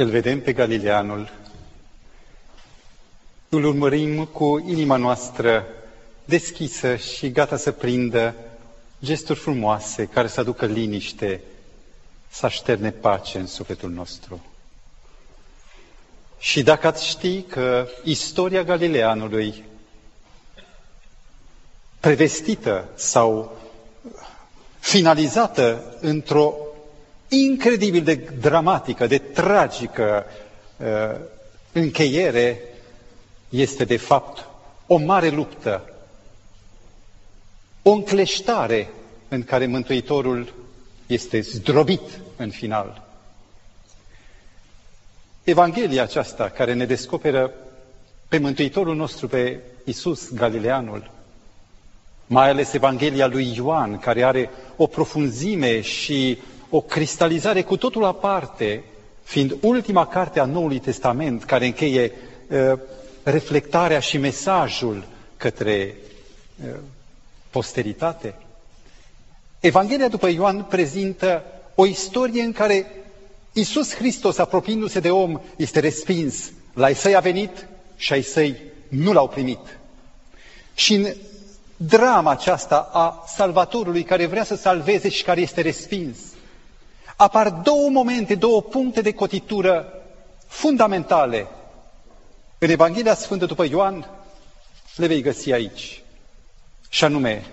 Îl vedem pe Galileanul, îl urmărim cu inima noastră deschisă și gata să prindă gesturi frumoase care să aducă liniște, să așterne pace în sufletul nostru. Și dacă ați ști că istoria Galileanului, prevestită sau finalizată într-o incredibil de dramatică, de tragică uh, încheiere, este de fapt o mare luptă, o încleștare în care Mântuitorul este zdrobit în final. Evanghelia aceasta care ne descoperă pe Mântuitorul nostru, pe Isus Galileanul, mai ales Evanghelia lui Ioan, care are o profunzime și o cristalizare cu totul aparte, fiind ultima carte a Noului Testament care încheie uh, reflectarea și mesajul către uh, posteritate. Evanghelia după Ioan prezintă o istorie în care Isus Hristos, apropiindu-se de om, este respins. La ai săi a venit și ai săi nu l-au primit. Și în drama aceasta a Salvatorului care vrea să salveze și care este respins, apar două momente, două puncte de cotitură fundamentale. În Evanghelia Sfântă după Ioan le vei găsi aici. Și anume,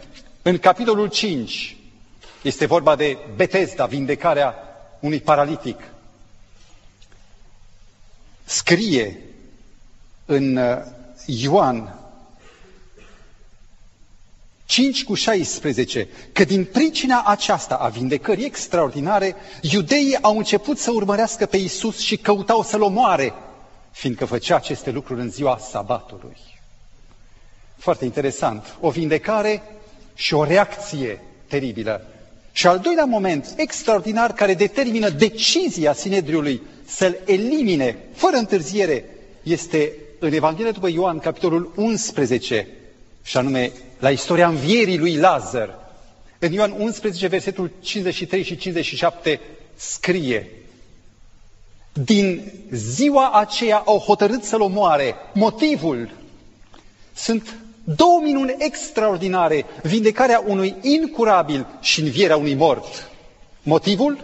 în capitolul 5 este vorba de Betesda, vindecarea unui paralitic. Scrie în uh, Ioan 5 cu 16, că din pricina aceasta a vindecării extraordinare, iudeii au început să urmărească pe Isus și căutau să-L omoare, fiindcă făcea aceste lucruri în ziua sabatului. Foarte interesant. O vindecare și o reacție teribilă. Și al doilea moment extraordinar care determină decizia Sinedriului să-l elimine fără întârziere este în Evanghelia după Ioan, capitolul 11, și anume la istoria învierii lui Lazar. În Ioan 11, versetul 53 și 57 scrie Din ziua aceea au hotărât să-l omoare. Motivul sunt două minuni extraordinare, vindecarea unui incurabil și învierea unui mort. Motivul?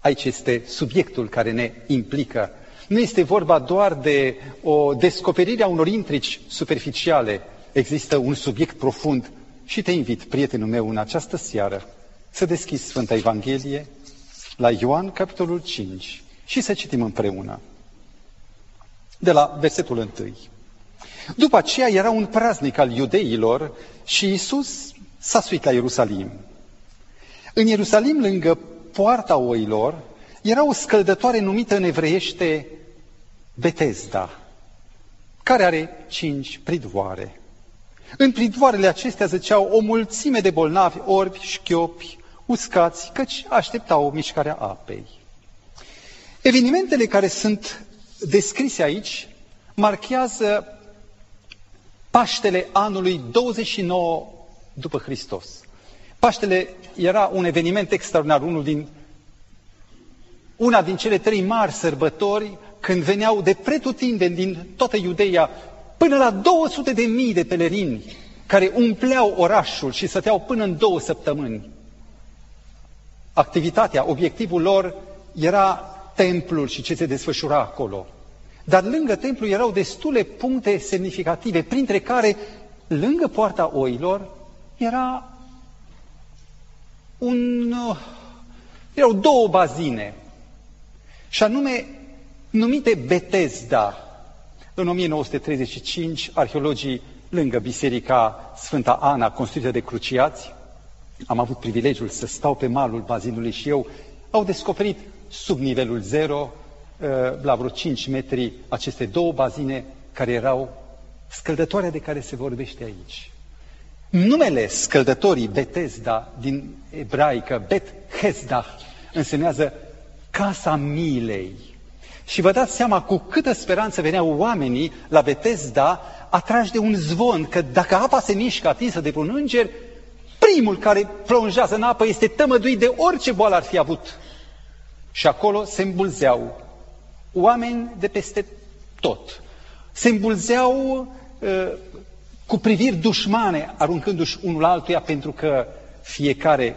Aici este subiectul care ne implică. Nu este vorba doar de o descoperire a unor intrici superficiale, există un subiect profund și te invit, prietenul meu, în această seară să deschizi Sfânta Evanghelie la Ioan, capitolul 5 și să citim împreună. De la versetul 1. După aceea era un praznic al iudeilor și Isus s-a suit la Ierusalim. În Ierusalim, lângă poarta oilor, era o scăldătoare numită în evreiește Betesda, care are cinci pridvoare. În pridvoarele acestea zăceau o mulțime de bolnavi, orbi, șchiopi, uscați, căci așteptau mișcarea apei. Evenimentele care sunt descrise aici marchează Paștele anului 29 după Hristos. Paștele era un eveniment extraordinar, unul din, una din cele trei mari sărbători când veneau de pretutindeni din toată Iudeia până la 200 de mii de pelerini care umpleau orașul și stăteau până în două săptămâni. Activitatea, obiectivul lor era templul și ce se desfășura acolo. Dar lângă templu erau destule puncte semnificative, printre care, lângă poarta oilor, era un, erau două bazine, și anume numite Betesda. În 1935, arheologii lângă biserica Sfânta Ana, construită de cruciați, am avut privilegiul să stau pe malul bazinului și eu, au descoperit sub nivelul zero Uh, la vreo 5 metri aceste două bazine care erau scăldătoarea de care se vorbește aici. Numele scăldătorii Betesda din ebraică, Bet Hezdah, însemnează casa milei. Și vă dați seama cu câtă speranță veneau oamenii la Betesda atrași de un zvon, că dacă apa se mișcă atinsă de un înger, primul care plonjează în apă este tămăduit de orice boală ar fi avut. Și acolo se îmbulzeau oameni de peste tot. Se îmbulzeau uh, cu priviri dușmane, aruncându-și unul altuia pentru că fiecare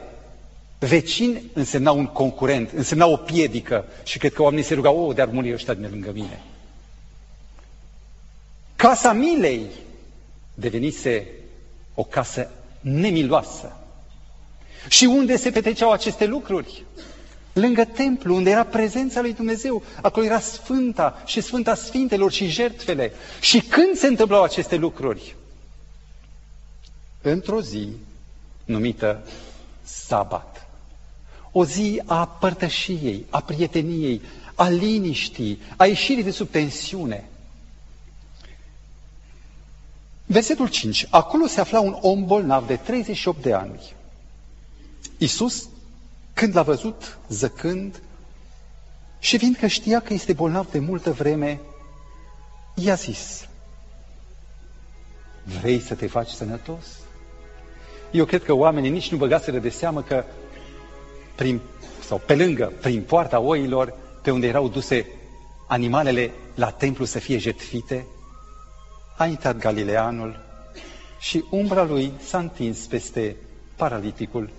vecin însemna un concurent, însemna o piedică și cred că oamenii se rugau, oh, de-ar muri ăștia de lângă mine. Casa milei devenise o casă nemiloasă. Și unde se petreceau aceste lucruri? Lângă templu, unde era prezența lui Dumnezeu, acolo era Sfânta și Sfânta Sfintelor și jertfele. Și când se întâmplau aceste lucruri? Într-o zi numită Sabat. O zi a părtășiei, a prieteniei, a liniștii, a ieșirii de sub tensiune. Versetul 5. Acolo se afla un om bolnav de 38 de ani. Iisus, când l-a văzut zăcând și fiindcă știa că este bolnav de multă vreme, i-a zis, vrei să te faci sănătos? Eu cred că oamenii nici nu băgaseră de seamă că prin, sau pe lângă, prin poarta oilor, pe unde erau duse animalele la templu să fie jetfite, a intrat Galileanul și umbra lui s-a întins peste paraliticul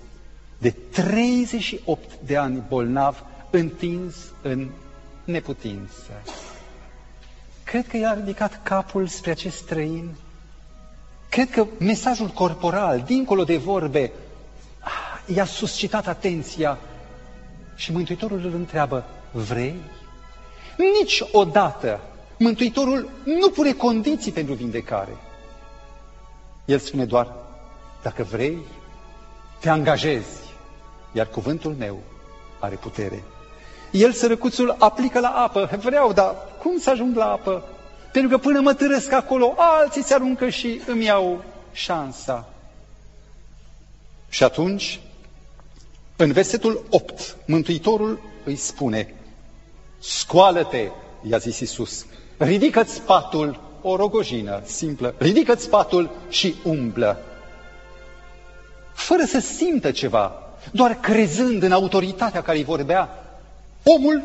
de 38 de ani bolnav, întins în neputință. Cred că i-a ridicat capul spre acest străin. Cred că mesajul corporal, dincolo de vorbe, i-a suscitat atenția și Mântuitorul îl întreabă, vrei? Niciodată Mântuitorul nu pune condiții pentru vindecare. El spune doar, dacă vrei, te angajezi, iar cuvântul meu are putere. El, sărăcuțul, aplică la apă. Vreau, dar cum să ajung la apă? Pentru că până mă târăsc acolo, alții se aruncă și îmi iau șansa. Și atunci, în versetul 8, Mântuitorul îi spune, scoală-te, i-a zis Iisus, ridică-ți patul, o rogojină simplă, ridică-ți patul și umblă. Fără să simtă ceva, doar crezând în autoritatea care îi vorbea, omul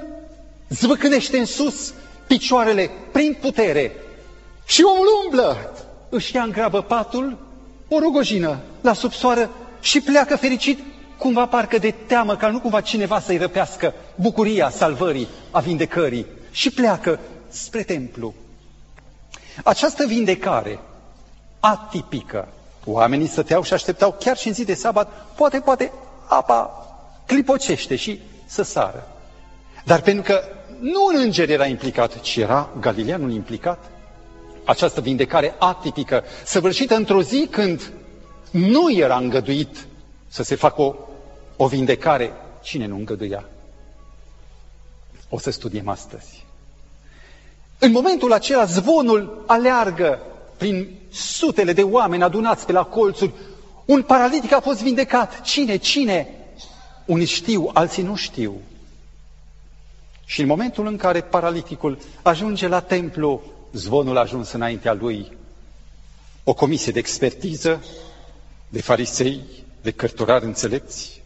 zvâcânește în sus picioarele prin putere și omul umblă, își ia în grabă patul, o rugojină la subsoară și pleacă fericit, cumva parcă de teamă ca nu cumva cineva să-i răpească bucuria salvării, a vindecării și pleacă spre templu. Această vindecare atipică, oamenii stăteau și așteptau chiar și în zi de sabat, poate, poate apa clipocește și să sară. Dar pentru că nu un înger era implicat, ci era Galileanul implicat, această vindecare atipică, săvârșită într-o zi când nu era îngăduit să se facă o, o vindecare, cine nu îngăduia? O să studiem astăzi. În momentul acela zvonul aleargă prin sutele de oameni adunați pe la colțuri. Un paralitic a fost vindecat. Cine? Cine? Unii știu, alții nu știu. Și în momentul în care paraliticul ajunge la templu, zvonul a ajuns înaintea lui. O comisie de expertiză, de farisei, de cărturari înțelepți,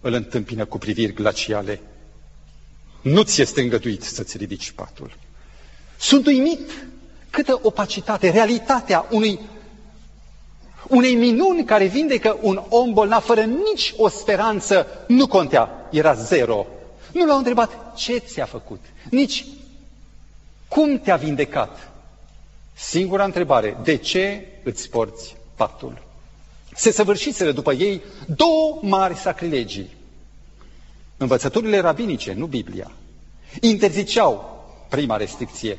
îl întâmpină cu priviri glaciale. Nu ți este îngăduit să-ți ridici patul. Sunt uimit câtă opacitate, realitatea unui, unei minuni care vindecă un om bolnav fără nici o speranță nu contea, era zero. Nu l-au întrebat ce ți-a făcut, nici cum te-a vindecat. Singura întrebare, de ce îți porți patul? Se săvârșiseră după ei două mari sacrilegii. Învățăturile rabinice, nu Biblia, interziceau prima restricție,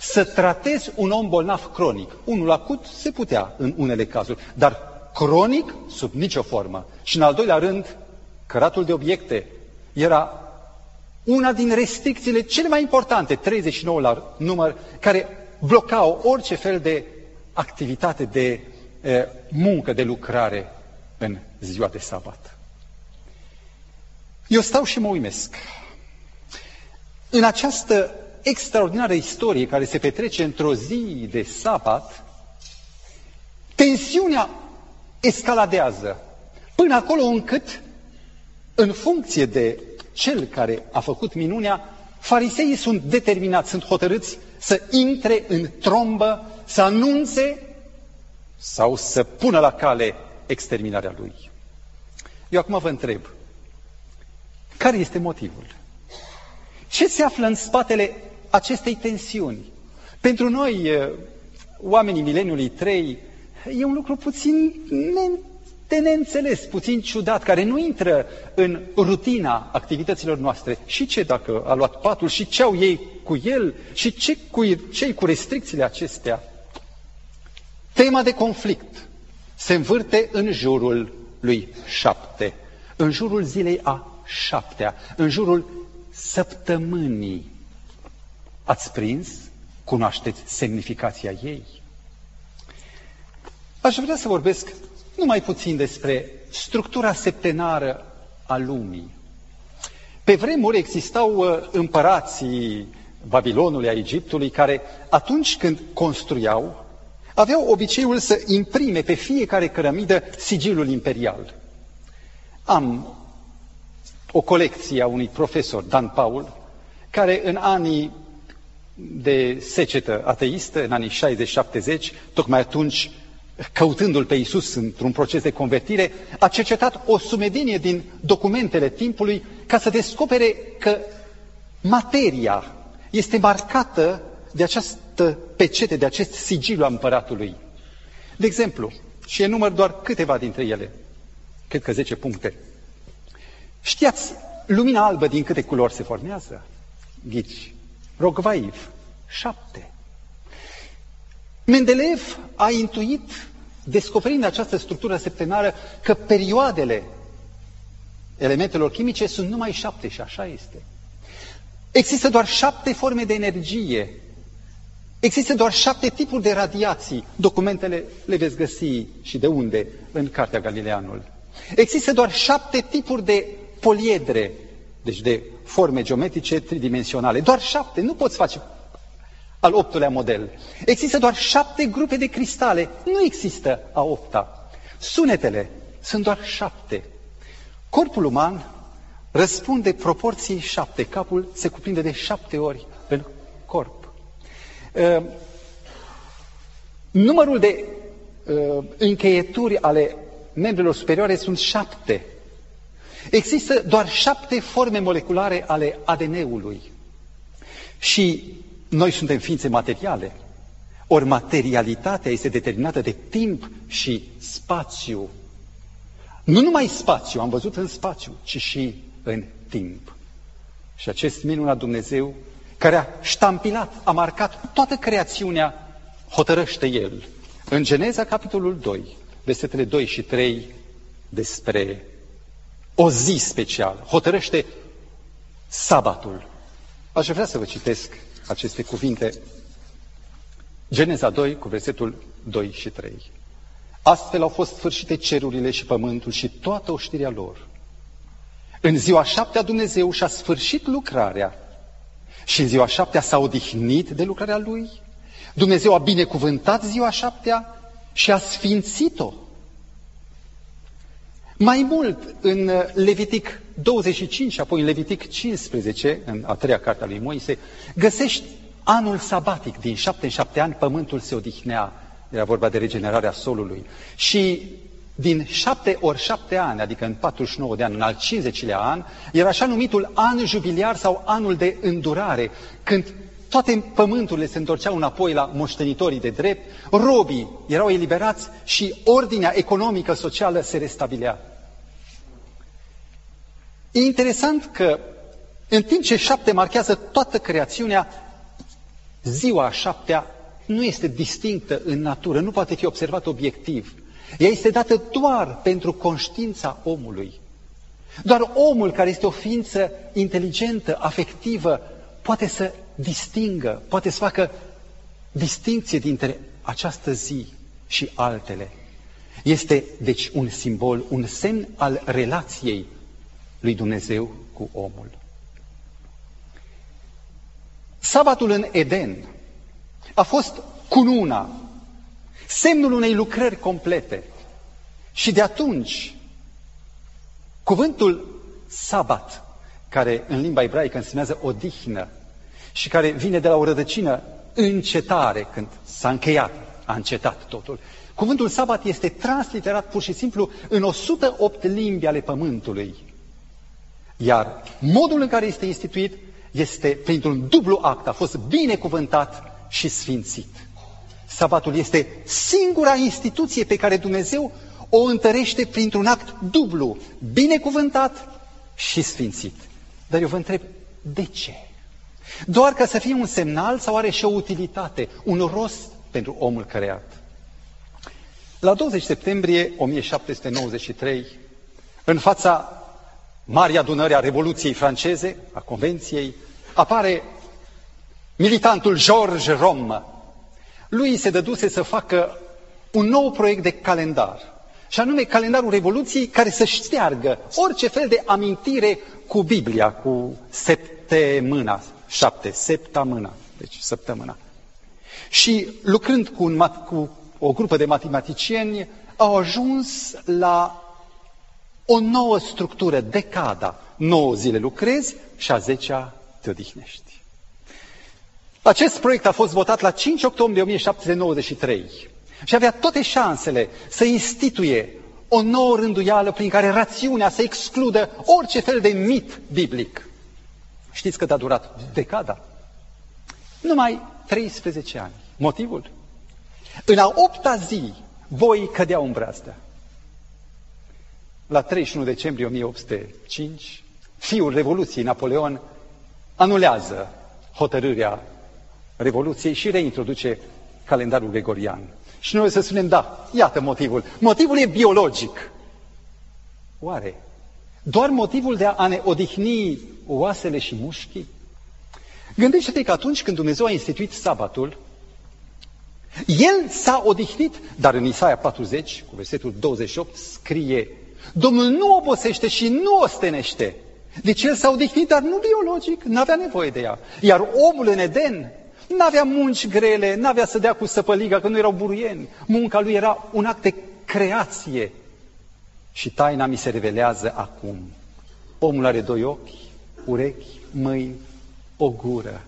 să tratezi un om bolnav cronic. Unul acut se putea în unele cazuri, dar cronic sub nicio formă. Și în al doilea rând, căratul de obiecte era una din restricțiile cele mai importante, 39 la număr, care blocau orice fel de activitate, de e, muncă, de lucrare în ziua de sabat. Eu stau și mă uimesc. În această extraordinară istorie care se petrece într-o zi de sabat, tensiunea escaladează până acolo încât, în funcție de cel care a făcut minunea, fariseii sunt determinați, sunt hotărâți să intre în trombă, să anunțe sau să pună la cale exterminarea lui. Eu acum vă întreb, care este motivul? Ce se află în spatele acestei tensiuni? Pentru noi, oamenii mileniului 3, e un lucru puțin de neînțeles, puțin ciudat, care nu intră în rutina activităților noastre. Și ce dacă a luat patul și ce au ei cu el și ce cu, ce cu restricțiile acestea? Tema de conflict se învârte în jurul lui șapte, în jurul zilei a șaptea, în jurul săptămânii. Ați prins? Cunoașteți semnificația ei? Aș vrea să vorbesc numai puțin despre structura septenară a lumii. Pe vremuri existau uh, împărații Babilonului, a Egiptului, care atunci când construiau, aveau obiceiul să imprime pe fiecare cărămidă sigilul imperial. Am o colecție a unui profesor, Dan Paul, care în anii de secetă ateistă, în anii 60-70, tocmai atunci căutându-L pe Iisus într-un proces de convertire, a cercetat o sumedenie din documentele timpului ca să descopere că materia este marcată de această pecete, de acest sigiliu a împăratului. De exemplu, și enumăr doar câteva dintre ele, cred că 10 puncte. Știați, lumina albă din câte culori se formează? Ghici. Rogvaiv, șapte. Mendeleev a intuit, descoperind această structură septenară, că perioadele elementelor chimice sunt numai șapte și așa este. Există doar șapte forme de energie. Există doar șapte tipuri de radiații. Documentele le veți găsi și de unde în Cartea Galileanul. Există doar șapte tipuri de poliedre, deci de forme geometrice tridimensionale. Doar șapte, nu poți face al optulea model. Există doar șapte grupe de cristale, nu există a opta. Sunetele sunt doar șapte. Corpul uman răspunde proporției șapte. Capul se cuprinde de șapte ori în corp. Uh, numărul de uh, încheieturi ale membrilor superioare sunt șapte. Există doar șapte forme moleculare ale ADN-ului. Și noi suntem ființe materiale. Ori materialitatea este determinată de timp și spațiu. Nu numai spațiu, am văzut în spațiu, ci și în timp. Și acest minunat Dumnezeu, care a ștampilat, a marcat toată creațiunea, hotărăște El. În Geneza, capitolul 2, versetele 2 și 3, despre o zi specială, hotărăște sabatul. Aș vrea să vă citesc aceste cuvinte. Geneza 2 cu versetul 2 și 3. Astfel au fost sfârșite cerurile și pământul și toată oștirea lor. În ziua șaptea Dumnezeu și-a sfârșit lucrarea și în ziua șaptea s-a odihnit de lucrarea Lui. Dumnezeu a binecuvântat ziua șaptea și a sfințit-o. Mai mult, în Levitic 25 și apoi în Levitic 15, în a treia carte a lui Moise, găsești anul sabatic. Din șapte în șapte ani pământul se odihnea. Era vorba de regenerarea solului. Și din șapte ori șapte ani, adică în 49 de ani, în al 50-lea an, era așa numitul an jubiliar sau anul de îndurare, când toate pământurile se întorceau înapoi la moștenitorii de drept, robii erau eliberați și ordinea economică, socială se restabilea. E interesant că în timp ce șapte marchează toată creațiunea, ziua a șaptea nu este distinctă în natură, nu poate fi observat obiectiv. Ea este dată doar pentru conștiința omului. Doar omul care este o ființă inteligentă, afectivă, poate să distingă, poate să facă distinție dintre această zi și altele. Este, deci, un simbol, un semn al relației lui Dumnezeu cu omul. Sabatul în Eden a fost cununa, semnul unei lucrări complete. Și de atunci, cuvântul sabat care în limba ebraică însemnează odihnă și care vine de la o rădăcină încetare, când s-a încheiat, a încetat totul. Cuvântul sabat este transliterat pur și simplu în 108 limbi ale pământului. Iar modul în care este instituit este printr-un dublu act, a fost binecuvântat și sfințit. Sabatul este singura instituție pe care Dumnezeu o întărește printr-un act dublu, binecuvântat și sfințit. Dar eu vă întreb, de ce? Doar ca să fie un semnal sau are și o utilitate, un rost pentru omul creat? La 20 septembrie 1793, în fața Marii Adunări a Revoluției franceze, a Convenției, apare militantul George Rom. Lui se dăduse să facă un nou proiect de calendar, și anume calendarul Revoluției care să șteargă orice fel de amintire cu Biblia, cu septemâna, șapte, septamâna, deci săptămâna. Și lucrând cu, un, cu o grupă de matematicieni, au ajuns la o nouă structură, decada. 9 zile lucrezi și a 10 te odihnești. Acest proiect a fost votat la 5 octombrie 1793 și avea toate șansele să instituie o nouă rânduială prin care rațiunea să excludă orice fel de mit biblic. Știți cât a durat decada? Numai 13 ani. Motivul? În a opta zi, voi cădeau în brazdă. La 31 decembrie 1805, fiul Revoluției, Napoleon, anulează hotărârea Revoluției și reintroduce calendarul gregorian. Și noi să spunem, da, iată motivul. Motivul e biologic. Oare? Doar motivul de a ne odihni oasele și mușchii? Gândește-te că atunci când Dumnezeu a instituit sabatul, El s-a odihnit, dar în Isaia 40, cu versetul 28, scrie Domnul nu obosește și nu ostenește. Deci el s-a odihnit, dar nu biologic, nu avea nevoie de ea. Iar omul în Eden nu avea munci grele, nu avea să dea cu săpăliga, că nu erau buruieni. Munca lui era un act de creație. Și taina mi se revelează acum. Omul are doi ochi, urechi, mâini, o gură.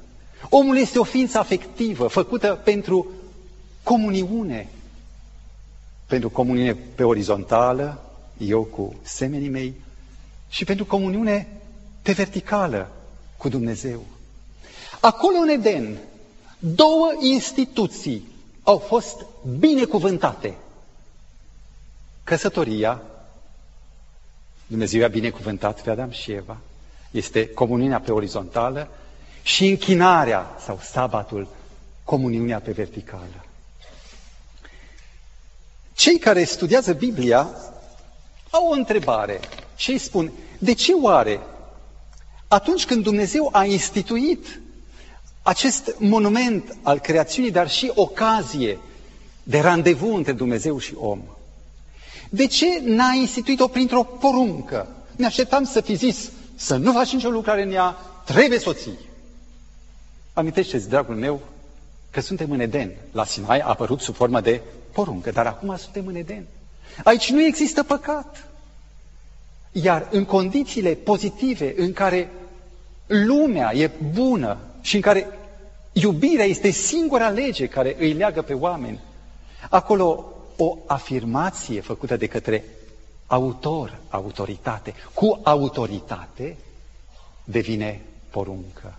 Omul este o ființă afectivă, făcută pentru comuniune. Pentru comuniune pe orizontală, eu cu semenii mei, și pentru comuniune pe verticală cu Dumnezeu. Acolo în Eden, două instituții au fost binecuvântate. Căsătoria, Dumnezeu a binecuvântat pe Adam și Eva, este comuniunea pe orizontală și închinarea sau sabatul, comuniunea pe verticală. Cei care studiază Biblia au o întrebare și îi spun, de ce oare atunci când Dumnezeu a instituit acest monument al creațiunii, dar și ocazie de randevu între Dumnezeu și om, de ce n-a instituit-o printr-o poruncă? Ne așteptam să fi zis să nu faci nicio lucrare în ea, trebuie să o ții. Amintește-ți, dragul meu, că suntem în Eden. La Sinai a apărut sub formă de poruncă, dar acum suntem în Eden. Aici nu există păcat. Iar în condițiile pozitive în care lumea e bună și în care iubirea este singura lege care îi leagă pe oameni, acolo o afirmație făcută de către autor, autoritate, cu autoritate devine poruncă.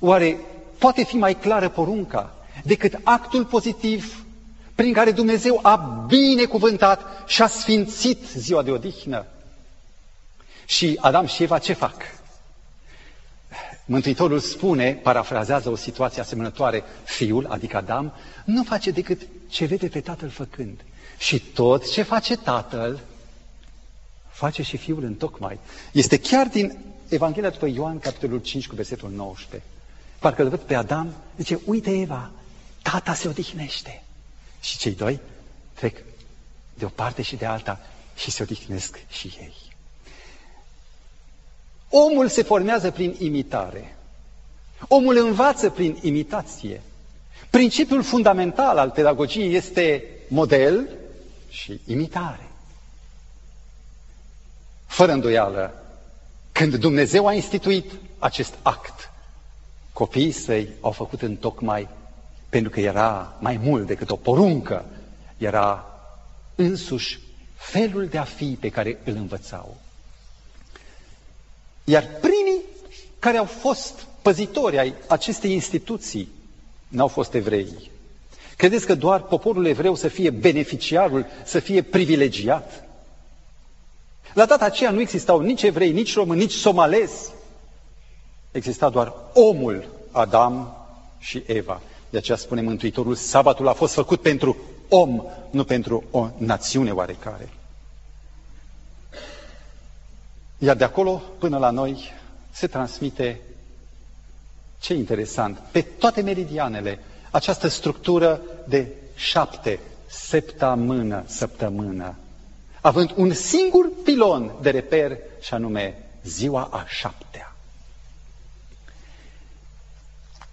Oare poate fi mai clară porunca decât actul pozitiv prin care Dumnezeu a binecuvântat și a sfințit ziua de odihnă? Și Adam și Eva ce fac? Mântuitorul spune, parafrazează o situație asemănătoare, fiul, adică Adam, nu face decât ce vede pe tatăl făcând. Și tot ce face tatăl, face și fiul în tocmai. Este chiar din Evanghelia după Ioan, capitolul 5, cu versetul 19. Parcă îl văd pe Adam, zice, uite Eva, tata se odihnește. Și cei doi trec de o parte și de alta și se odihnesc și ei. Omul se formează prin imitare. Omul învață prin imitație. Principiul fundamental al pedagogiei este model și imitare. Fără îndoială, Când Dumnezeu a instituit acest act, copiii săi au făcut în tocmai pentru că era mai mult decât o poruncă, era însuși felul de a fi pe care îl învățau. Iar primii care au fost păzitori ai acestei instituții n-au fost evrei. Credeți că doar poporul evreu să fie beneficiarul, să fie privilegiat? La data aceea nu existau nici evrei, nici români, nici somalezi. Exista doar omul Adam și Eva. De aceea spune Mântuitorul, sabatul a fost făcut pentru om, nu pentru o națiune oarecare. Iar de acolo până la noi se transmite, ce interesant, pe toate meridianele, această structură de șapte, săptămână, săptămână, având un singur pilon de reper și anume ziua a șaptea.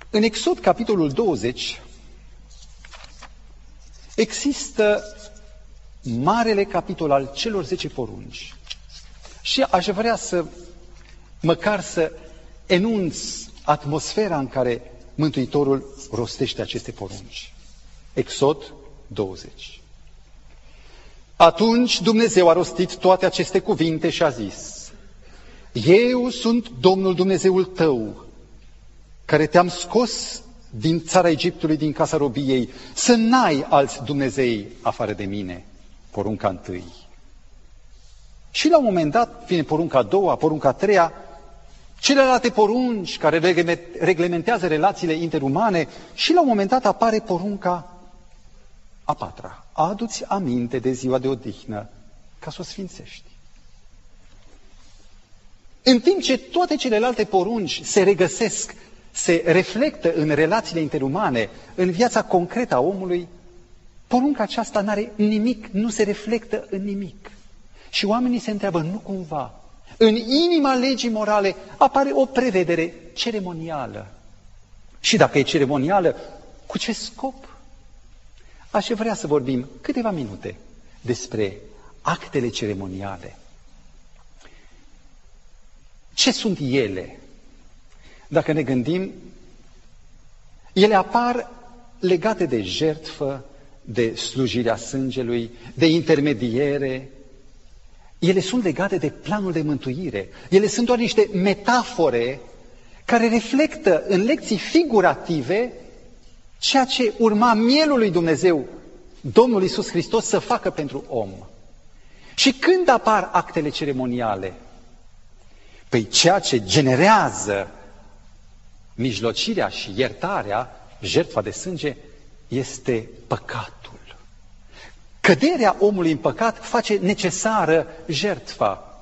În Exod, capitolul 20, există marele capitol al celor zece porunci. Și aș vrea să, măcar să enunț atmosfera în care Mântuitorul rostește aceste porunci. Exod 20. Atunci Dumnezeu a rostit toate aceste cuvinte și a zis, Eu sunt Domnul Dumnezeul tău, care te-am scos din țara Egiptului, din casa robiei, să n-ai alți Dumnezei afară de mine. Porunca întâi. Și la un moment dat vine porunca a doua, porunca a treia, celelalte porunci care reglementează relațiile interumane și la un moment dat apare porunca a patra. Adu-ți aminte de ziua de odihnă ca să o sfințești. În timp ce toate celelalte porunci se regăsesc, se reflectă în relațiile interumane, în viața concretă a omului, porunca aceasta nu are nimic, nu se reflectă în nimic. Și oamenii se întreabă, nu cumva, în inima legii morale apare o prevedere ceremonială. Și dacă e ceremonială, cu ce scop? Aș vrea să vorbim câteva minute despre actele ceremoniale. Ce sunt ele? Dacă ne gândim, ele apar legate de jertfă, de slujirea sângelui, de intermediere, ele sunt legate de planul de mântuire. Ele sunt doar niște metafore care reflectă în lecții figurative ceea ce urma mielul lui Dumnezeu, Domnul Isus Hristos, să facă pentru om. Și când apar actele ceremoniale? Păi ceea ce generează mijlocirea și iertarea, jertfa de sânge, este păcatul. Căderea omului în păcat face necesară jertfa.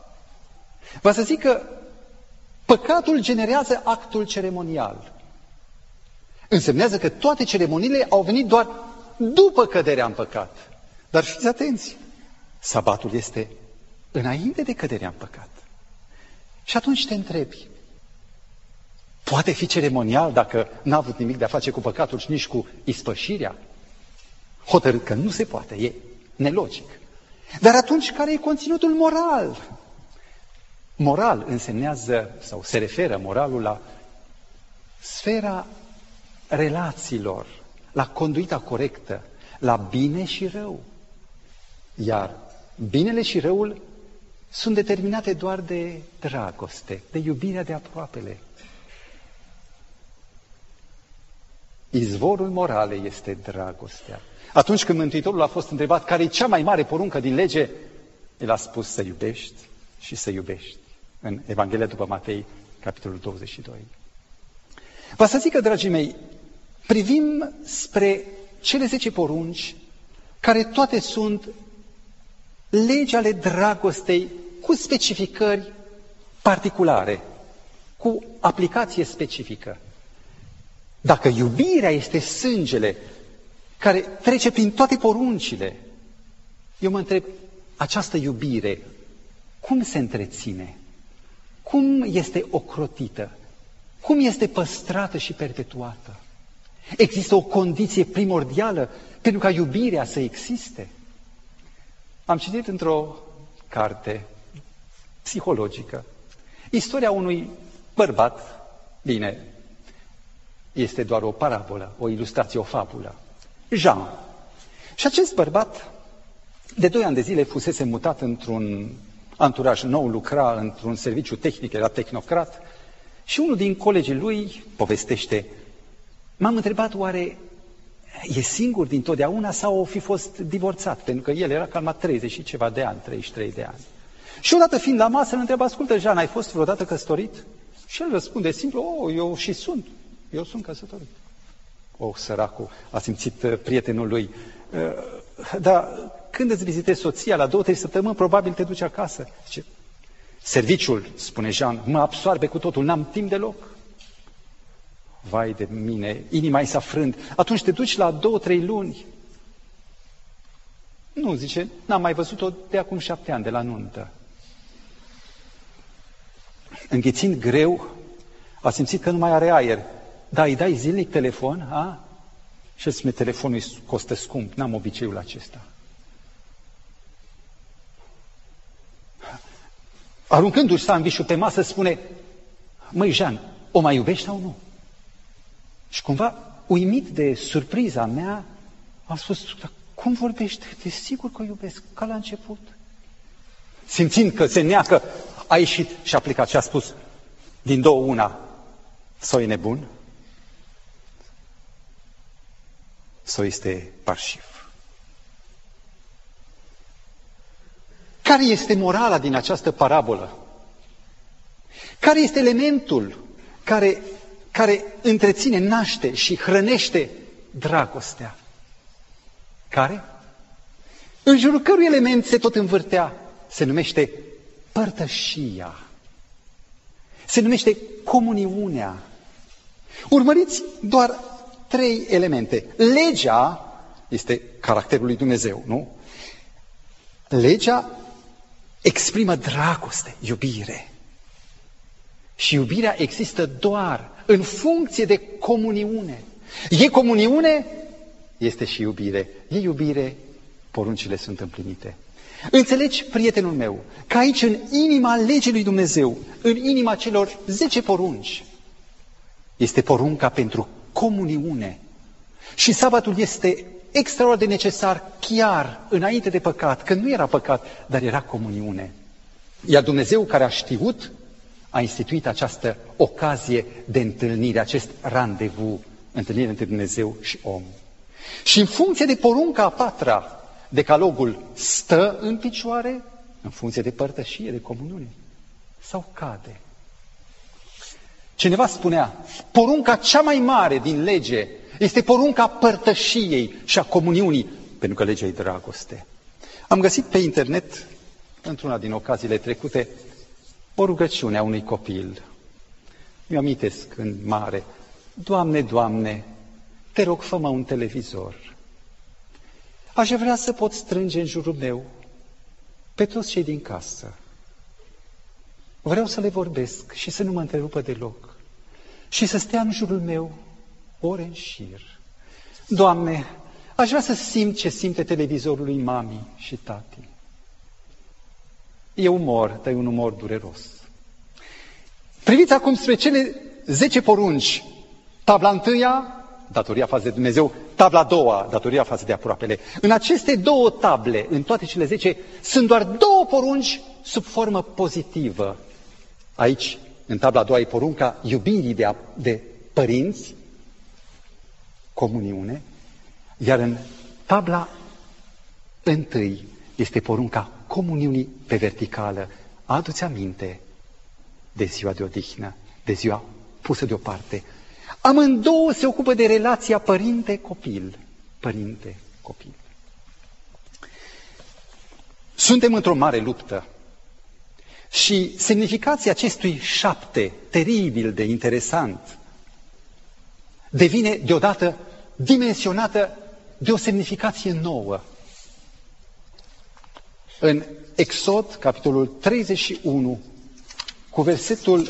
Vă să zic că păcatul generează actul ceremonial. Însemnează că toate ceremoniile au venit doar după căderea în păcat. Dar fiți atenți, sabatul este înainte de căderea în păcat. Și atunci te întrebi, poate fi ceremonial dacă n-a avut nimic de a face cu păcatul și nici cu ispășirea? Hotărât că nu se poate, e nelogic. Dar atunci care e conținutul moral? Moral însemnează, sau se referă moralul la sfera relațiilor, la conduita corectă, la bine și rău. Iar binele și răul sunt determinate doar de dragoste, de iubirea de aproapele. Izvorul moralei este dragostea. Atunci când Mântuitorul a fost întrebat care e cea mai mare poruncă din lege, el a spus să iubești și să iubești. În Evanghelia după Matei, capitolul 22. Vă să zic că, dragii mei, privim spre cele zece porunci, care toate sunt legi ale dragostei cu specificări particulare, cu aplicație specifică. Dacă iubirea este sângele care trece prin toate poruncile. Eu mă întreb, această iubire, cum se întreține? Cum este ocrotită? Cum este păstrată și perpetuată? Există o condiție primordială pentru ca iubirea să existe? Am citit într-o carte psihologică Istoria unui bărbat, bine, este doar o parabolă, o ilustrație, o fabulă. Jean. Și acest bărbat, de doi ani de zile, fusese mutat într-un anturaj nou, lucra într-un serviciu tehnic, era tehnocrat, și unul din colegii lui povestește, m-am întrebat oare e singur din totdeauna sau o fi fost divorțat, pentru că el era cam la 30 și ceva de ani, 33 de ani. Și odată fiind la masă, îl întreba, ascultă, Jean, ai fost vreodată căsătorit? Și el răspunde simplu, oh, eu și sunt, eu sunt căsătorit. O, oh, săracul, a simțit uh, prietenul lui. Uh, dar când îți vizitezi soția, la două, trei săptămâni, probabil te duci acasă. Zice, serviciul, spune Jean, mă absoarbe cu totul, n-am timp deloc. Vai de mine, inima i s-a frânt. Atunci te duci la două, trei luni. Nu, zice, n-am mai văzut-o de acum șapte ani, de la nuntă. Înghețind greu, a simțit că nu mai are aer. Da, îi dai zilnic telefon, a? Și îți telefonul îi costă scump, n-am obiceiul acesta. Aruncându-și sandvișul pe masă, spune, măi, Jean, o mai iubești sau nu? Și cumva, uimit de surpriza mea, am spus, cum vorbești? De sigur că o iubesc, ca la început. Simțind că se neacă, a ieșit și a plecat și a spus, din două una, sau e nebun, sau este parșiv. Care este morala din această parabolă? Care este elementul care, care întreține, naște și hrănește dragostea? Care? În jurul cărui element se tot învârtea, se numește părtășia. Se numește comuniunea. Urmăriți doar trei elemente. Legea este caracterul lui Dumnezeu, nu? Legea exprimă dragoste, iubire. Și iubirea există doar în funcție de comuniune. E comuniune, este și iubire. E iubire, poruncile sunt împlinite. Înțelegi, prietenul meu, că aici, în inima legii lui Dumnezeu, în inima celor zece porunci, este porunca pentru comuniune. Și sabatul este extraordinar de necesar chiar înainte de păcat, că nu era păcat, dar era comuniune. Iar Dumnezeu care a știut, a instituit această ocazie de întâlnire, acest randevu, întâlnire între Dumnezeu și om. Și în funcție de porunca a patra, decalogul stă în picioare, în funcție de părtășie, de comuniune, sau cade. Cineva spunea, porunca cea mai mare din lege este porunca părtășiei și a comuniunii, pentru că legea e dragoste. Am găsit pe internet, într-una din ocaziile trecute, o rugăciune a unui copil. Mi-o amintesc în mare. Doamne, Doamne, te rog, fă un televizor. Aș vrea să pot strânge în jurul meu pe toți cei din casă. Vreau să le vorbesc și să nu mă întrerupă deloc. Și să stea în jurul meu ore în șir. Doamne, aș vrea să simt ce simte televizorul lui mami și tati. E umor, dar e un umor dureros. Priviți acum spre cele zece porunci. Tabla întâia, datoria față de Dumnezeu, tabla a doua, datoria față de aproapele. În aceste două table, în toate cele zece, sunt doar două porunci sub formă pozitivă. Aici, în tabla a doua, e porunca iubirii de, a, de părinți, comuniune, iar în tabla întâi este porunca comuniunii pe verticală. Adu-ți aminte de ziua de odihnă, de ziua pusă deoparte. Amândouă se ocupă de relația părinte-copil. Părinte-copil. Suntem într-o mare luptă. Și semnificația acestui șapte, teribil de interesant, devine deodată dimensionată de o semnificație nouă. În Exod, capitolul 31, cu versetul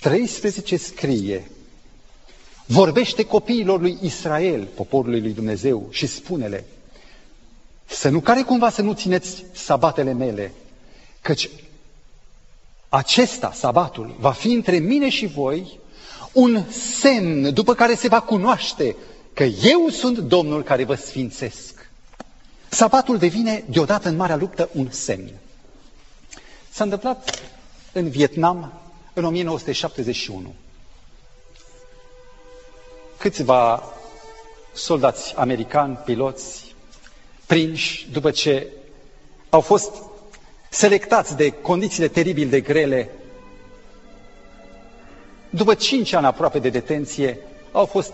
13 scrie, vorbește copiilor lui Israel, poporului lui Dumnezeu, și spune-le, să nu care cumva să nu țineți sabatele mele, căci acesta, sabatul, va fi între mine și voi un semn după care se va cunoaște că eu sunt Domnul care vă sfințesc. Sabatul devine deodată în marea luptă un semn. S-a întâmplat în Vietnam în 1971. Câțiva soldați americani, piloți, prinși după ce au fost selectați de condițiile teribil de grele, după cinci ani aproape de detenție, au fost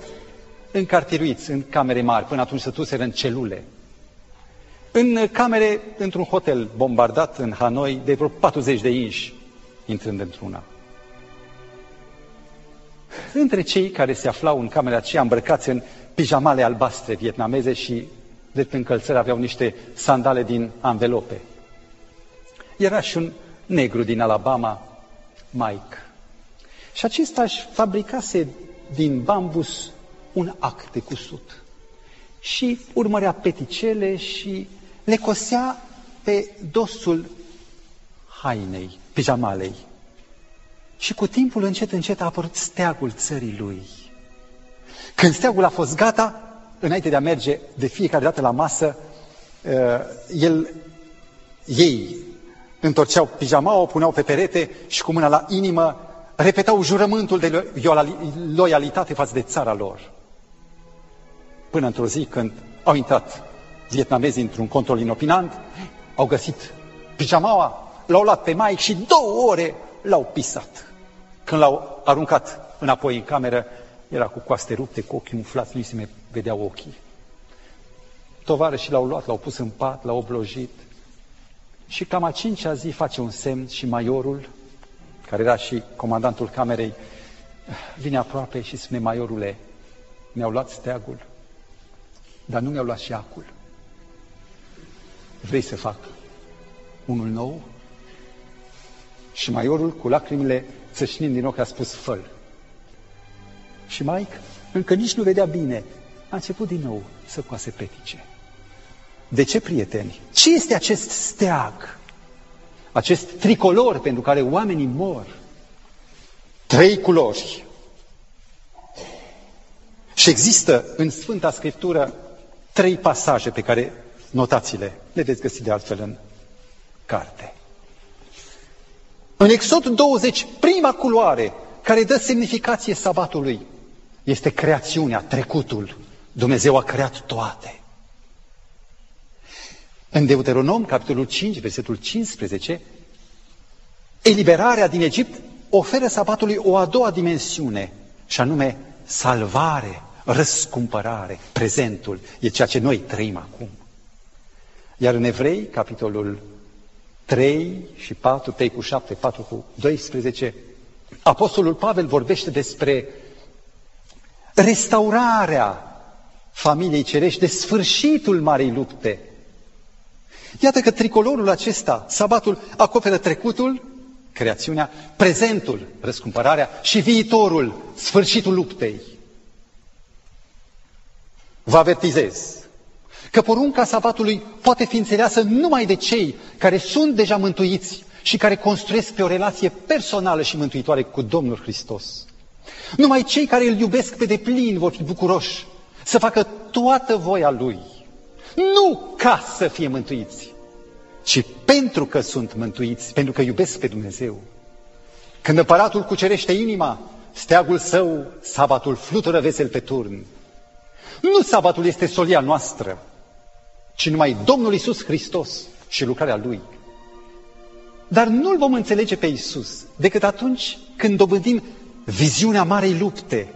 încartiruiți în camere mari, până atunci stătuseră în celule. În camere, într-un hotel bombardat în Hanoi, de vreo 40 de inși, intrând într-una. Între cei care se aflau în camera aceea îmbrăcați în pijamale albastre vietnameze și de pe încălțări aveau niște sandale din anvelope. Era și un negru din Alabama, Mike. Și acesta își fabricase din bambus un act de cusut. Și urmărea peticele și le cosea pe dosul hainei, pijamalei. Și cu timpul, încet, încet, a apărut steagul țării lui. Când steagul a fost gata, înainte de a merge de fiecare dată la masă, uh, el, ei întorceau pijamaua, o puneau pe perete și cu mâna la inimă repetau jurământul de loialitate față de țara lor. Până într-o zi când au intrat vietnamezii într-un control inopinant, au găsit pijamaua, l-au luat pe Mike și două ore l-au pisat. Când l-au aruncat înapoi în cameră, era cu coaste rupte, cu ochii umflați, nu se mai vedeau ochii. și l-au luat, l-au pus în pat, l-au oblojit. Și cam a cincea zi face un semn și maiorul, care era și comandantul camerei, vine aproape și spune, maiorule, mi-au luat steagul, dar nu mi-au luat și acul. Vrei să fac unul nou? Și maiorul, cu lacrimile țășnind din ochi, a spus, făl. Și Mike, încă nici nu vedea bine, a început din nou să coase petice. De ce, prieteni? Ce este acest steag? Acest tricolor pentru care oamenii mor? Trei culori. Și există în Sfânta Scriptură trei pasaje pe care notațiile le veți găsi de altfel în carte. În Exod 20, prima culoare care dă semnificație sabatului este creațiunea, trecutul. Dumnezeu a creat toate. În Deuteronom, capitolul 5, versetul 15, eliberarea din Egipt oferă sabatului o a doua dimensiune, și anume salvare, răscumpărare, prezentul. E ceea ce noi trăim acum. Iar în Evrei, capitolul 3 și 4, 3 cu 7, 4 cu 12, Apostolul Pavel vorbește despre restaurarea familiei cerești, de sfârșitul marei lupte. Iată că tricolorul acesta, sabatul, acoperă trecutul, creațiunea, prezentul, răscumpărarea și viitorul, sfârșitul luptei. Vă avertizez că porunca sabatului poate fi înțeleasă numai de cei care sunt deja mântuiți și care construiesc pe o relație personală și mântuitoare cu Domnul Hristos. Numai cei care îl iubesc pe deplin vor fi bucuroși să facă toată voia Lui. Nu ca să fie mântuiți, ci pentru că sunt mântuiți, pentru că iubesc pe Dumnezeu. Când împăratul cucerește inima, steagul său, sabatul flutură vesel pe turn. Nu sabatul este solia noastră, ci numai Domnul Isus Hristos și lucrarea Lui. Dar nu-L vom înțelege pe Isus decât atunci când dobândim viziunea marei lupte.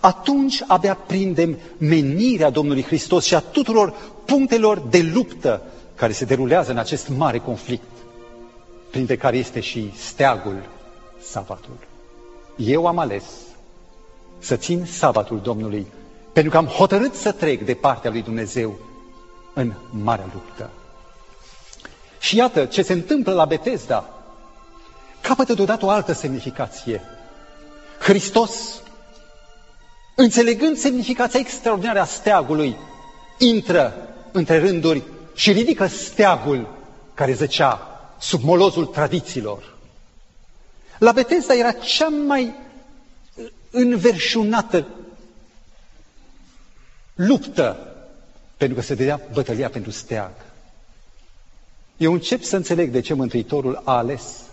Atunci abia prindem menirea Domnului Hristos și a tuturor punctelor de luptă care se derulează în acest mare conflict, printre care este și steagul, sabatul. Eu am ales să țin sabatul Domnului, pentru că am hotărât să trec de partea lui Dumnezeu în marea luptă. Și iată ce se întâmplă la Betesda. Capătă deodată o altă semnificație. Hristos, înțelegând semnificația extraordinară a steagului, intră între rânduri și ridică steagul care zăcea sub molozul tradițiilor. La Betesda era cea mai înverșunată luptă pentru că se dădea bătălia pentru steag. Eu încep să înțeleg de ce Mântuitorul a ales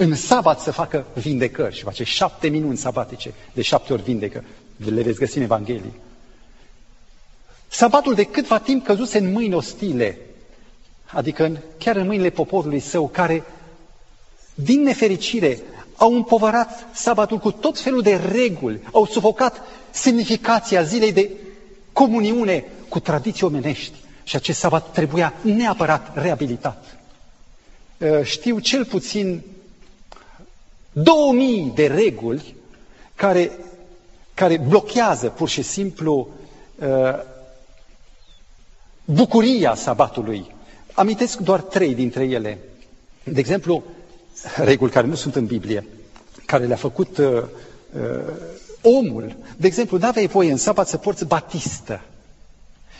în sabat să facă vindecări și face șapte minuni sabatice, de șapte ori vindecă, le veți găsi în Evanghelie. Sabatul de câtva timp căzuse în mâini ostile, adică în, chiar în mâinile poporului său, care, din nefericire, au împovărat sabatul cu tot felul de reguli, au sufocat semnificația zilei de comuniune cu tradiții omenești. Și acest sabat trebuia neapărat reabilitat. Uh, știu cel puțin 2000 de reguli care, care blochează pur și simplu uh, bucuria sabatului. Amintesc doar trei dintre ele. De exemplu, reguli care nu sunt în Biblie, care le-a făcut uh, uh, omul. De exemplu, nu aveai voie în sabat să porți batistă,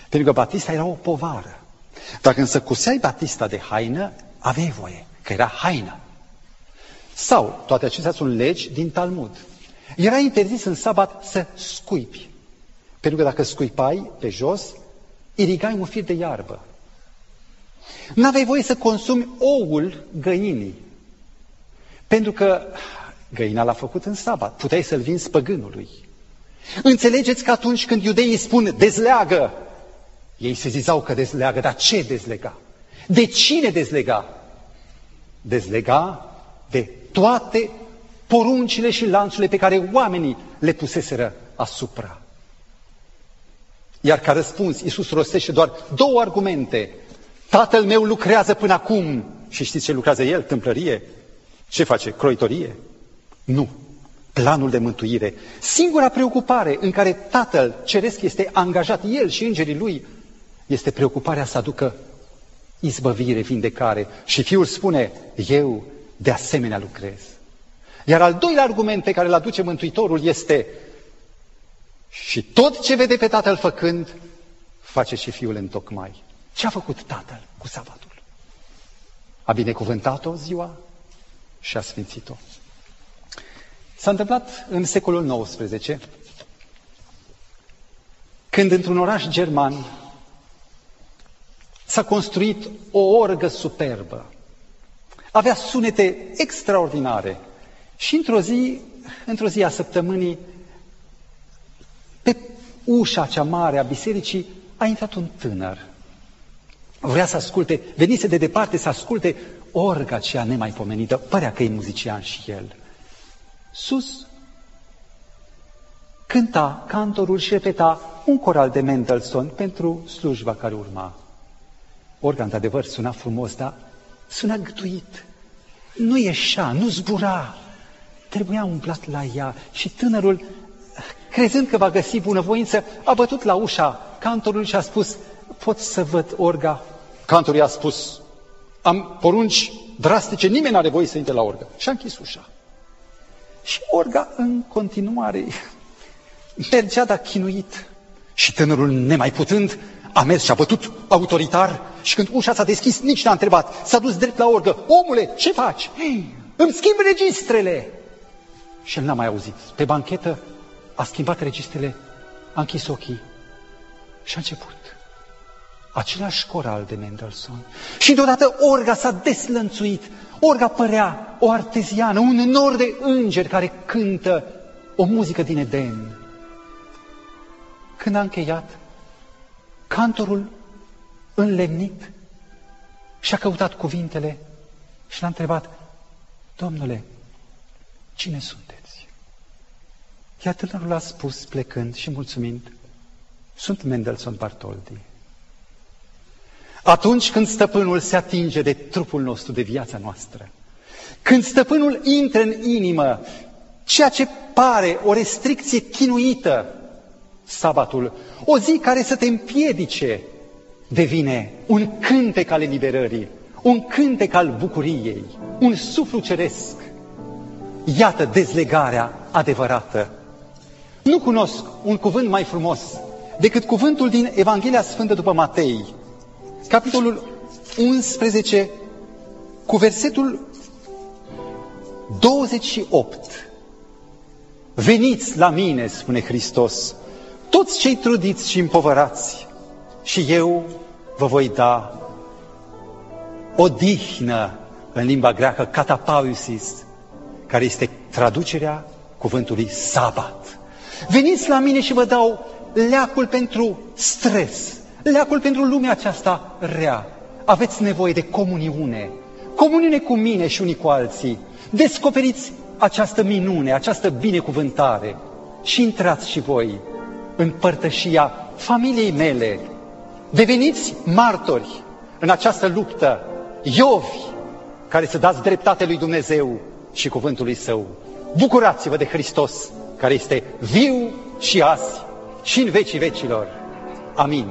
pentru că batista era o povară. Dacă însă cuseai batista de haină, aveai voie, că era haină. Sau, toate acestea sunt legi din Talmud. Era interzis în sabat să scuipi. Pentru că dacă scuipai pe jos, irigai un fir de iarbă. Nu aveai voie să consumi oul găinii. Pentru că găina l-a făcut în sabat. Puteai să-l vinzi păgânului. Înțelegeți că atunci când iudeii spun dezleagă, ei se zizau că dezleagă, dar ce dezlega? De cine dezlega? Dezlega de toate poruncile și lanțurile pe care oamenii le puseseră asupra. Iar ca răspuns, Iisus rostește doar două argumente. Tatăl meu lucrează până acum. Și știți ce lucrează el? Tâmplărie? Ce face? Croitorie? Nu. Planul de mântuire. Singura preocupare în care Tatăl Ceresc este angajat, El și îngerii Lui, este preocuparea să aducă izbăvire, vindecare. Și Fiul spune, eu de asemenea lucrez. Iar al doilea argument pe care îl aduce Mântuitorul este și tot ce vede pe Tatăl făcând, face și Fiul în tocmai. Ce a făcut Tatăl cu sabatul? A binecuvântat-o ziua și a sfințit-o. S-a întâmplat în secolul XIX, când într-un oraș german s-a construit o orgă superbă, avea sunete extraordinare. Și într-o zi, într-o zi a săptămânii, pe ușa cea mare a bisericii a intrat un tânăr. Vrea să asculte, venise de departe să asculte orga cea nemaipomenită, părea că e muzician și el. Sus cânta cantorul și repeta un coral de Mendelssohn pentru slujba care urma. Orga, într-adevăr, suna frumos, dar suna gătuit. Nu ieșea, nu zbura. Trebuia umplat la ea și tânărul, crezând că va găsi bunăvoință, a bătut la ușa cantorului și a spus, pot să văd orga? Cantorul i-a spus, am porunci drastice, nimeni nu are voie să intre la orga. Și a închis ușa. Și orga în continuare mergea, dar chinuit. Și tânărul, nemai putând, a mers și a bătut autoritar și când ușa s-a deschis, nici n-a întrebat. S-a dus drept la orgă. Omule, ce faci? Hei, îmi schimb registrele! Și el n-a mai auzit. Pe banchetă a schimbat registrele, a închis ochii și a început. Același coral de Mendelssohn. Și deodată orga s-a deslănțuit. Orga părea o arteziană, un nor de îngeri care cântă o muzică din Eden. Când a încheiat, cantorul înlemnit și-a căutat cuvintele și l-a întrebat, Domnule, cine sunteți? Iar tânărul a spus, plecând și mulțumind, sunt Mendelssohn Bartoldi. Atunci când stăpânul se atinge de trupul nostru, de viața noastră, când stăpânul intră în inimă, ceea ce pare o restricție chinuită, sabatul, o zi care să te împiedice, devine un cântec al eliberării, un cântec al bucuriei, un suflu ceresc. Iată dezlegarea adevărată. Nu cunosc un cuvânt mai frumos decât cuvântul din Evanghelia Sfântă după Matei, capitolul 11, cu versetul 28. Veniți la mine, spune Hristos, toți cei trudiți și împovărați, și eu vă voi da odihnă în limba greacă, catapausis, care este traducerea cuvântului sabat. Veniți la mine și vă dau leacul pentru stres, leacul pentru lumea aceasta rea. Aveți nevoie de comuniune, comuniune cu mine și unii cu alții. Descoperiți această minune, această binecuvântare și intrați și voi în părtășia familiei mele. Deveniți martori în această luptă, iovi, care să dați dreptate lui Dumnezeu și cuvântului Său. Bucurați-vă de Hristos, care este viu și azi și în vecii vecilor. Amin.